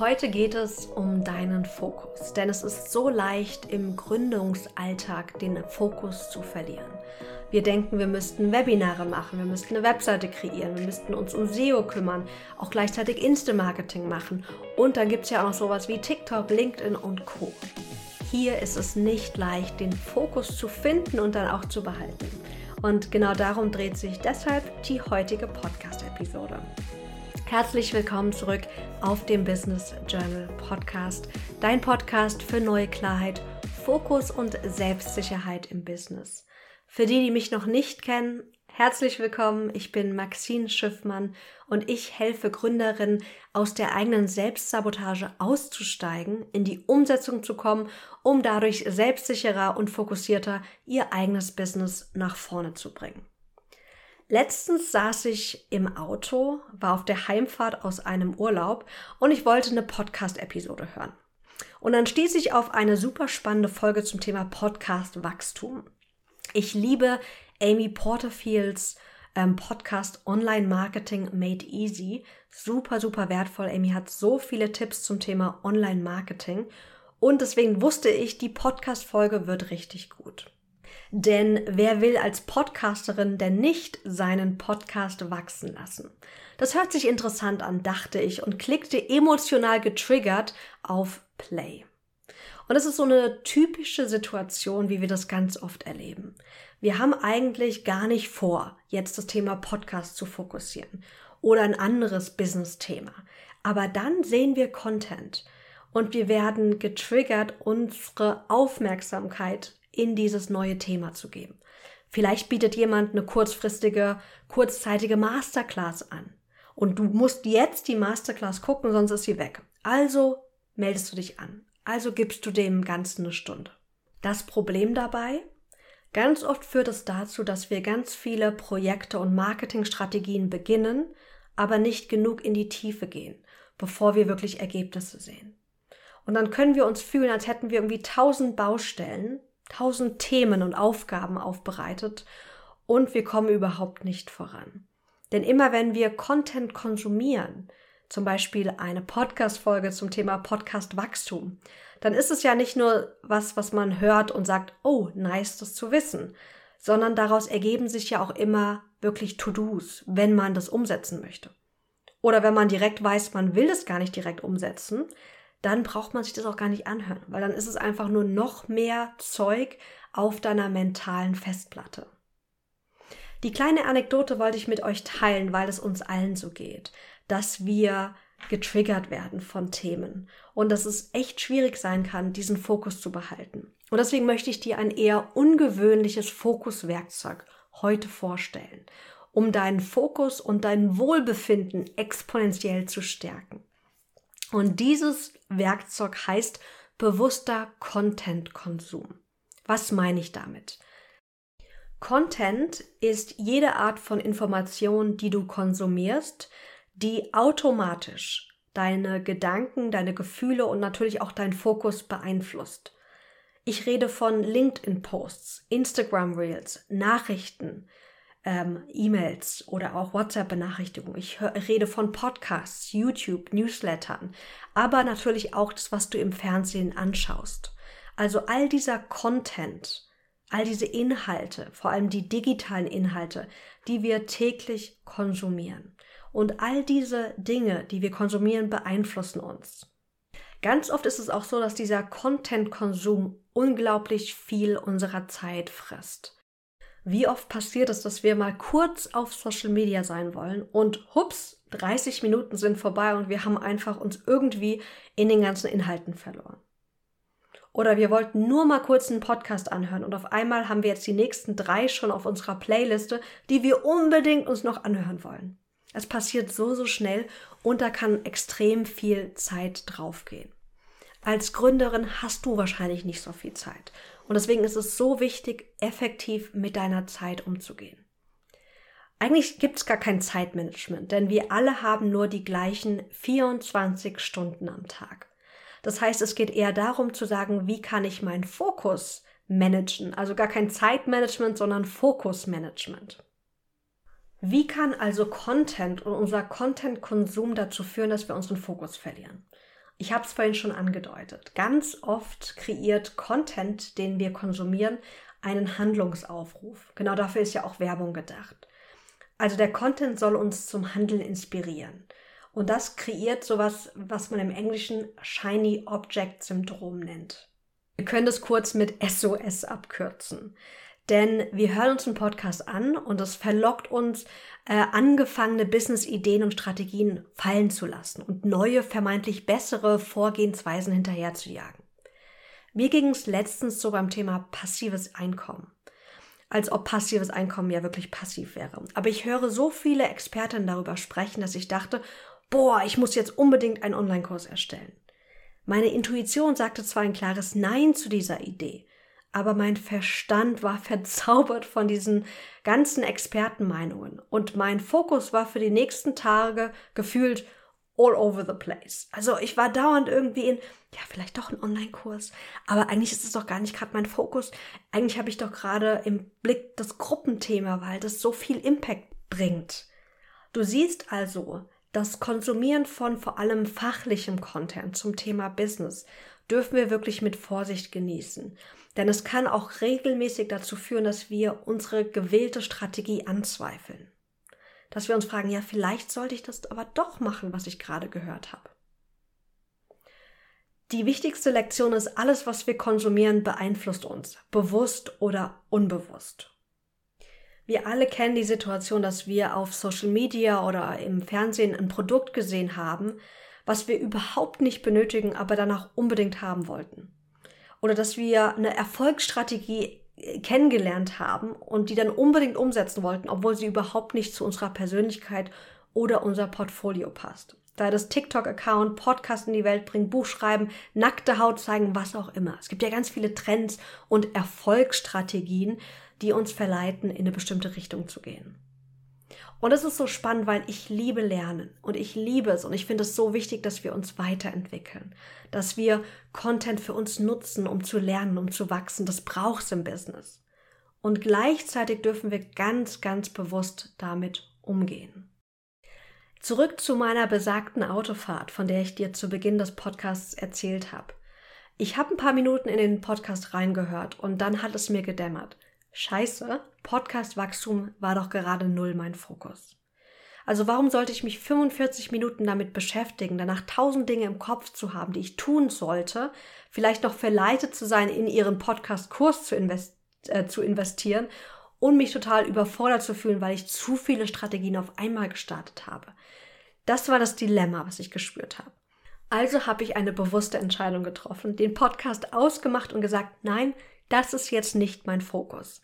Heute geht es um deinen Fokus, denn es ist so leicht im Gründungsalltag den Fokus zu verlieren. Wir denken, wir müssten Webinare machen, wir müssten eine Webseite kreieren, wir müssten uns um SEO kümmern, auch gleichzeitig Insta-Marketing machen. Und dann gibt es ja auch sowas wie TikTok, LinkedIn und Co. Hier ist es nicht leicht, den Fokus zu finden und dann auch zu behalten. Und genau darum dreht sich deshalb die heutige Podcast-Episode. Herzlich willkommen zurück auf dem Business Journal Podcast, dein Podcast für neue Klarheit, Fokus und Selbstsicherheit im Business. Für die, die mich noch nicht kennen, herzlich willkommen. Ich bin Maxine Schiffmann und ich helfe Gründerinnen aus der eigenen Selbstsabotage auszusteigen, in die Umsetzung zu kommen, um dadurch selbstsicherer und fokussierter ihr eigenes Business nach vorne zu bringen. Letztens saß ich im Auto, war auf der Heimfahrt aus einem Urlaub und ich wollte eine Podcast-Episode hören. Und dann stieß ich auf eine super spannende Folge zum Thema Podcast-Wachstum. Ich liebe Amy Porterfields ähm, Podcast Online Marketing Made Easy. Super, super wertvoll. Amy hat so viele Tipps zum Thema Online Marketing. Und deswegen wusste ich, die Podcast-Folge wird richtig gut. Denn wer will als Podcasterin denn nicht seinen Podcast wachsen lassen? Das hört sich interessant an, dachte ich und klickte emotional getriggert auf Play. Und das ist so eine typische Situation, wie wir das ganz oft erleben. Wir haben eigentlich gar nicht vor, jetzt das Thema Podcast zu fokussieren oder ein anderes Business-Thema. Aber dann sehen wir Content und wir werden getriggert, unsere Aufmerksamkeit in dieses neue Thema zu geben. Vielleicht bietet jemand eine kurzfristige, kurzzeitige Masterclass an. Und du musst jetzt die Masterclass gucken, sonst ist sie weg. Also meldest du dich an. Also gibst du dem Ganzen eine Stunde. Das Problem dabei? Ganz oft führt es dazu, dass wir ganz viele Projekte und Marketingstrategien beginnen, aber nicht genug in die Tiefe gehen, bevor wir wirklich Ergebnisse sehen. Und dann können wir uns fühlen, als hätten wir irgendwie tausend Baustellen, tausend Themen und Aufgaben aufbereitet und wir kommen überhaupt nicht voran. Denn immer wenn wir Content konsumieren, zum Beispiel eine Podcast-Folge zum Thema Podcast-Wachstum, dann ist es ja nicht nur was, was man hört und sagt, oh, nice, das zu wissen, sondern daraus ergeben sich ja auch immer wirklich To-Dos, wenn man das umsetzen möchte. Oder wenn man direkt weiß, man will das gar nicht direkt umsetzen, dann braucht man sich das auch gar nicht anhören, weil dann ist es einfach nur noch mehr Zeug auf deiner mentalen Festplatte. Die kleine Anekdote wollte ich mit euch teilen, weil es uns allen so geht dass wir getriggert werden von Themen und dass es echt schwierig sein kann, diesen Fokus zu behalten. Und deswegen möchte ich dir ein eher ungewöhnliches Fokuswerkzeug heute vorstellen, um deinen Fokus und dein Wohlbefinden exponentiell zu stärken. Und dieses Werkzeug heißt bewusster Content-Konsum. Was meine ich damit? Content ist jede Art von Information, die du konsumierst, die automatisch deine Gedanken, deine Gefühle und natürlich auch deinen Fokus beeinflusst. Ich rede von LinkedIn-Posts, Instagram-Reels, Nachrichten, ähm, E-Mails oder auch WhatsApp-Benachrichtigungen. Ich rede von Podcasts, YouTube, Newslettern, aber natürlich auch das, was du im Fernsehen anschaust. Also all dieser Content, all diese Inhalte, vor allem die digitalen Inhalte, die wir täglich konsumieren. Und all diese Dinge, die wir konsumieren, beeinflussen uns. Ganz oft ist es auch so, dass dieser Content-Konsum unglaublich viel unserer Zeit frisst. Wie oft passiert es, dass wir mal kurz auf Social Media sein wollen und hups, 30 Minuten sind vorbei und wir haben einfach uns irgendwie in den ganzen Inhalten verloren. Oder wir wollten nur mal kurz einen Podcast anhören und auf einmal haben wir jetzt die nächsten drei schon auf unserer Playliste, die wir unbedingt uns noch anhören wollen. Es passiert so, so schnell und da kann extrem viel Zeit draufgehen. Als Gründerin hast du wahrscheinlich nicht so viel Zeit. Und deswegen ist es so wichtig, effektiv mit deiner Zeit umzugehen. Eigentlich gibt es gar kein Zeitmanagement, denn wir alle haben nur die gleichen 24 Stunden am Tag. Das heißt, es geht eher darum zu sagen, wie kann ich meinen Fokus managen? Also gar kein Zeitmanagement, sondern Fokusmanagement. Wie kann also Content und unser Content-Konsum dazu führen, dass wir unseren Fokus verlieren? Ich habe es vorhin schon angedeutet. Ganz oft kreiert Content, den wir konsumieren, einen Handlungsaufruf. Genau dafür ist ja auch Werbung gedacht. Also der Content soll uns zum Handeln inspirieren. Und das kreiert sowas, was man im Englischen Shiny Object Syndrom nennt. Wir können das kurz mit SOS abkürzen. Denn wir hören uns einen Podcast an und es verlockt uns, äh, angefangene Business-Ideen und Strategien fallen zu lassen und neue, vermeintlich bessere Vorgehensweisen hinterher zu jagen. Mir ging es letztens so beim Thema passives Einkommen. Als ob passives Einkommen ja wirklich passiv wäre. Aber ich höre so viele Experten darüber sprechen, dass ich dachte, boah, ich muss jetzt unbedingt einen Online-Kurs erstellen. Meine Intuition sagte zwar ein klares Nein zu dieser Idee, aber mein Verstand war verzaubert von diesen ganzen Expertenmeinungen und mein Fokus war für die nächsten Tage gefühlt all over the place. Also ich war dauernd irgendwie in, ja, vielleicht doch ein Online-Kurs, aber eigentlich ist es doch gar nicht gerade mein Fokus. Eigentlich habe ich doch gerade im Blick das Gruppenthema, weil das so viel Impact bringt. Du siehst also, das Konsumieren von vor allem fachlichem Content zum Thema Business dürfen wir wirklich mit Vorsicht genießen. Denn es kann auch regelmäßig dazu führen, dass wir unsere gewählte Strategie anzweifeln. Dass wir uns fragen, ja, vielleicht sollte ich das aber doch machen, was ich gerade gehört habe. Die wichtigste Lektion ist, alles, was wir konsumieren, beeinflusst uns, bewusst oder unbewusst. Wir alle kennen die Situation, dass wir auf Social Media oder im Fernsehen ein Produkt gesehen haben, was wir überhaupt nicht benötigen, aber danach unbedingt haben wollten. Oder dass wir eine Erfolgsstrategie äh, kennengelernt haben und die dann unbedingt umsetzen wollten, obwohl sie überhaupt nicht zu unserer Persönlichkeit oder unser Portfolio passt. Da das TikTok-Account, Podcast in die Welt bringen, Buch schreiben, nackte Haut zeigen, was auch immer. Es gibt ja ganz viele Trends und Erfolgsstrategien, die uns verleiten, in eine bestimmte Richtung zu gehen. Und es ist so spannend, weil ich liebe Lernen und ich liebe es und ich finde es so wichtig, dass wir uns weiterentwickeln, dass wir Content für uns nutzen, um zu lernen, um zu wachsen. Das braucht es im Business. Und gleichzeitig dürfen wir ganz, ganz bewusst damit umgehen. Zurück zu meiner besagten Autofahrt, von der ich dir zu Beginn des Podcasts erzählt habe. Ich habe ein paar Minuten in den Podcast reingehört und dann hat es mir gedämmert. Scheiße, Podcast-Wachstum war doch gerade null mein Fokus. Also warum sollte ich mich 45 Minuten damit beschäftigen, danach tausend Dinge im Kopf zu haben, die ich tun sollte, vielleicht noch verleitet zu sein, in ihren Podcast-Kurs zu, invest äh, zu investieren und mich total überfordert zu fühlen, weil ich zu viele Strategien auf einmal gestartet habe. Das war das Dilemma, was ich gespürt habe. Also habe ich eine bewusste Entscheidung getroffen, den Podcast ausgemacht und gesagt, nein, das ist jetzt nicht mein Fokus.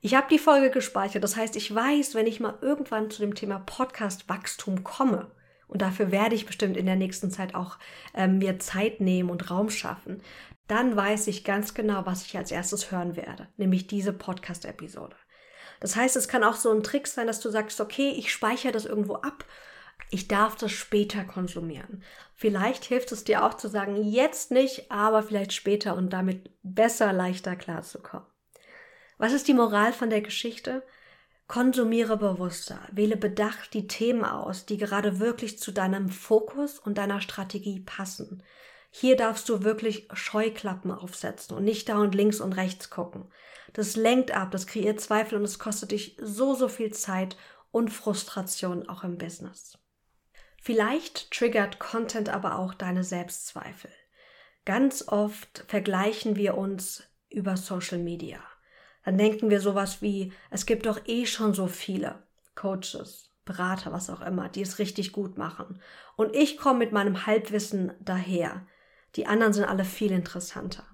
Ich habe die Folge gespeichert, das heißt, ich weiß, wenn ich mal irgendwann zu dem Thema Podcast-Wachstum komme, und dafür werde ich bestimmt in der nächsten Zeit auch ähm, mir Zeit nehmen und Raum schaffen, dann weiß ich ganz genau, was ich als erstes hören werde, nämlich diese Podcast-Episode. Das heißt, es kann auch so ein Trick sein, dass du sagst, okay, ich speichere das irgendwo ab ich darf das später konsumieren. Vielleicht hilft es dir auch zu sagen, jetzt nicht, aber vielleicht später und damit besser, leichter klarzukommen. Was ist die Moral von der Geschichte? Konsumiere bewusster, wähle bedacht die Themen aus, die gerade wirklich zu deinem Fokus und deiner Strategie passen. Hier darfst du wirklich Scheuklappen aufsetzen und nicht da und links und rechts gucken. Das lenkt ab, das kreiert Zweifel und es kostet dich so, so viel Zeit und Frustration auch im Business. Vielleicht triggert Content aber auch deine Selbstzweifel. Ganz oft vergleichen wir uns über Social Media. Dann denken wir sowas wie, es gibt doch eh schon so viele Coaches, Berater, was auch immer, die es richtig gut machen. Und ich komme mit meinem Halbwissen daher. Die anderen sind alle viel interessanter.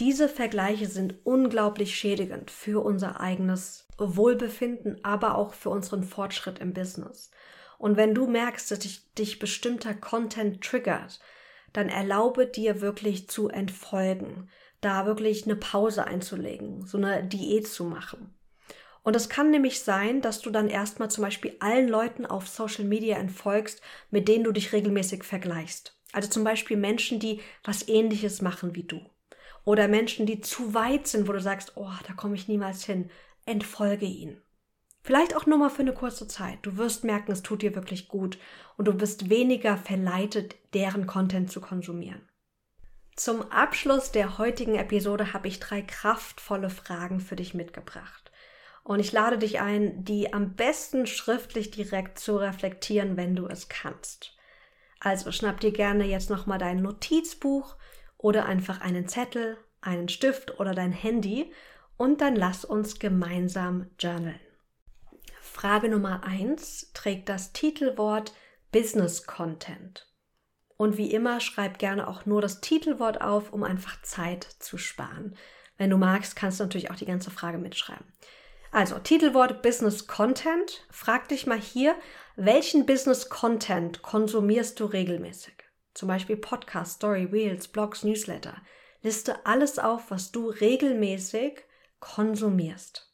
Diese Vergleiche sind unglaublich schädigend für unser eigenes Wohlbefinden, aber auch für unseren Fortschritt im Business. Und wenn du merkst, dass dich, dich bestimmter Content triggert, dann erlaube dir wirklich zu entfolgen, da wirklich eine Pause einzulegen, so eine Diät zu machen. Und es kann nämlich sein, dass du dann erstmal zum Beispiel allen Leuten auf Social Media entfolgst, mit denen du dich regelmäßig vergleichst. Also zum Beispiel Menschen, die was ähnliches machen wie du. Oder Menschen, die zu weit sind, wo du sagst, oh, da komme ich niemals hin. Entfolge ihnen. Vielleicht auch nur mal für eine kurze Zeit. Du wirst merken, es tut dir wirklich gut und du bist weniger verleitet, deren Content zu konsumieren. Zum Abschluss der heutigen Episode habe ich drei kraftvolle Fragen für dich mitgebracht. Und ich lade dich ein, die am besten schriftlich direkt zu reflektieren, wenn du es kannst. Also schnapp dir gerne jetzt nochmal dein Notizbuch oder einfach einen Zettel, einen Stift oder dein Handy und dann lass uns gemeinsam journalen. Frage Nummer eins trägt das Titelwort Business Content. Und wie immer, schreib gerne auch nur das Titelwort auf, um einfach Zeit zu sparen. Wenn du magst, kannst du natürlich auch die ganze Frage mitschreiben. Also, Titelwort Business Content. Frag dich mal hier, welchen Business Content konsumierst du regelmäßig? Zum Beispiel Podcast, Story, Reels, Blogs, Newsletter. Liste alles auf, was du regelmäßig konsumierst.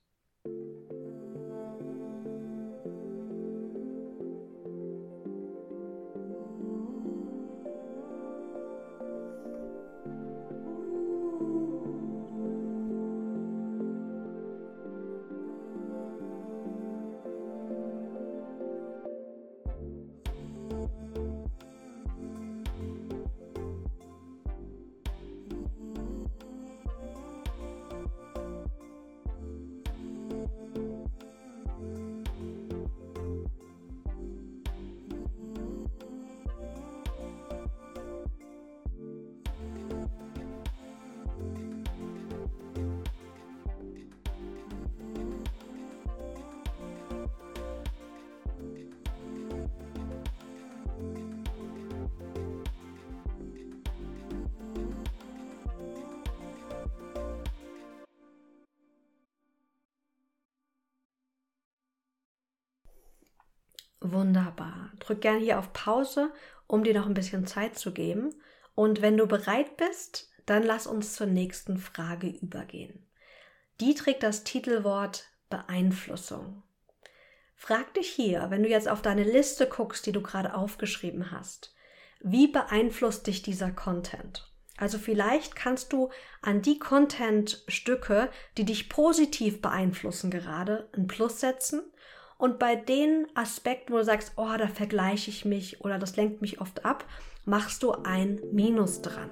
Wunderbar. Drück gerne hier auf Pause, um dir noch ein bisschen Zeit zu geben. Und wenn du bereit bist, dann lass uns zur nächsten Frage übergehen. Die trägt das Titelwort Beeinflussung. Frag dich hier, wenn du jetzt auf deine Liste guckst, die du gerade aufgeschrieben hast, wie beeinflusst dich dieser Content? Also vielleicht kannst du an die Content-Stücke, die dich positiv beeinflussen gerade, ein Plus setzen und bei den Aspekten, wo du sagst, oh, da vergleiche ich mich oder das lenkt mich oft ab, machst du ein Minus dran.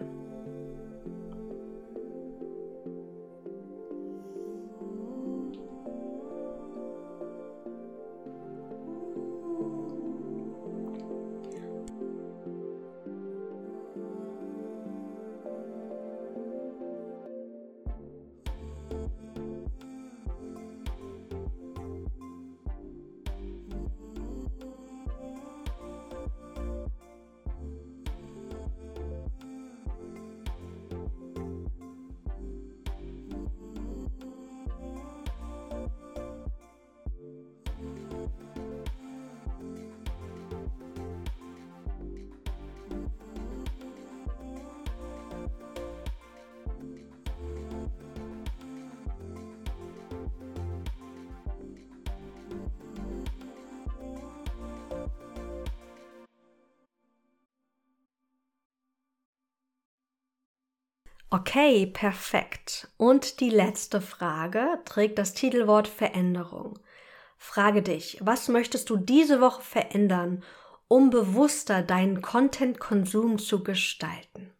Okay, perfekt. Und die letzte Frage trägt das Titelwort Veränderung. Frage dich, was möchtest du diese Woche verändern, um bewusster deinen Content-Konsum zu gestalten?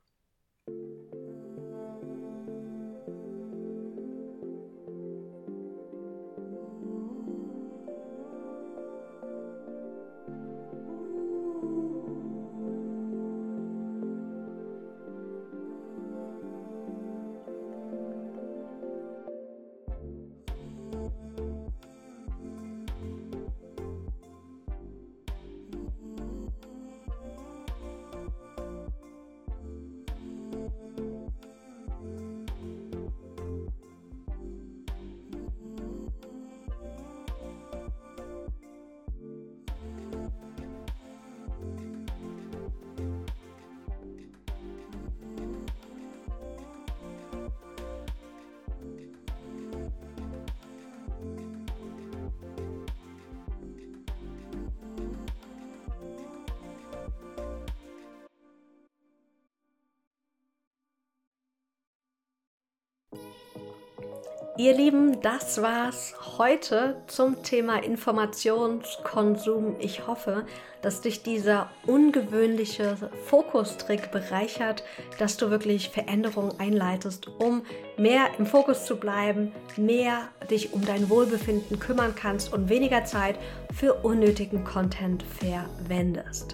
Ihr Lieben, das war's heute zum Thema Informationskonsum. Ich hoffe, dass dich dieser ungewöhnliche Fokustrick bereichert, dass du wirklich Veränderungen einleitest, um mehr im Fokus zu bleiben, mehr dich um dein Wohlbefinden kümmern kannst und weniger Zeit für unnötigen Content verwendest.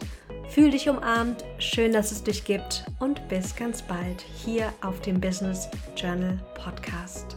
Fühl dich umarmt, schön, dass es dich gibt und bis ganz bald hier auf dem Business Journal Podcast.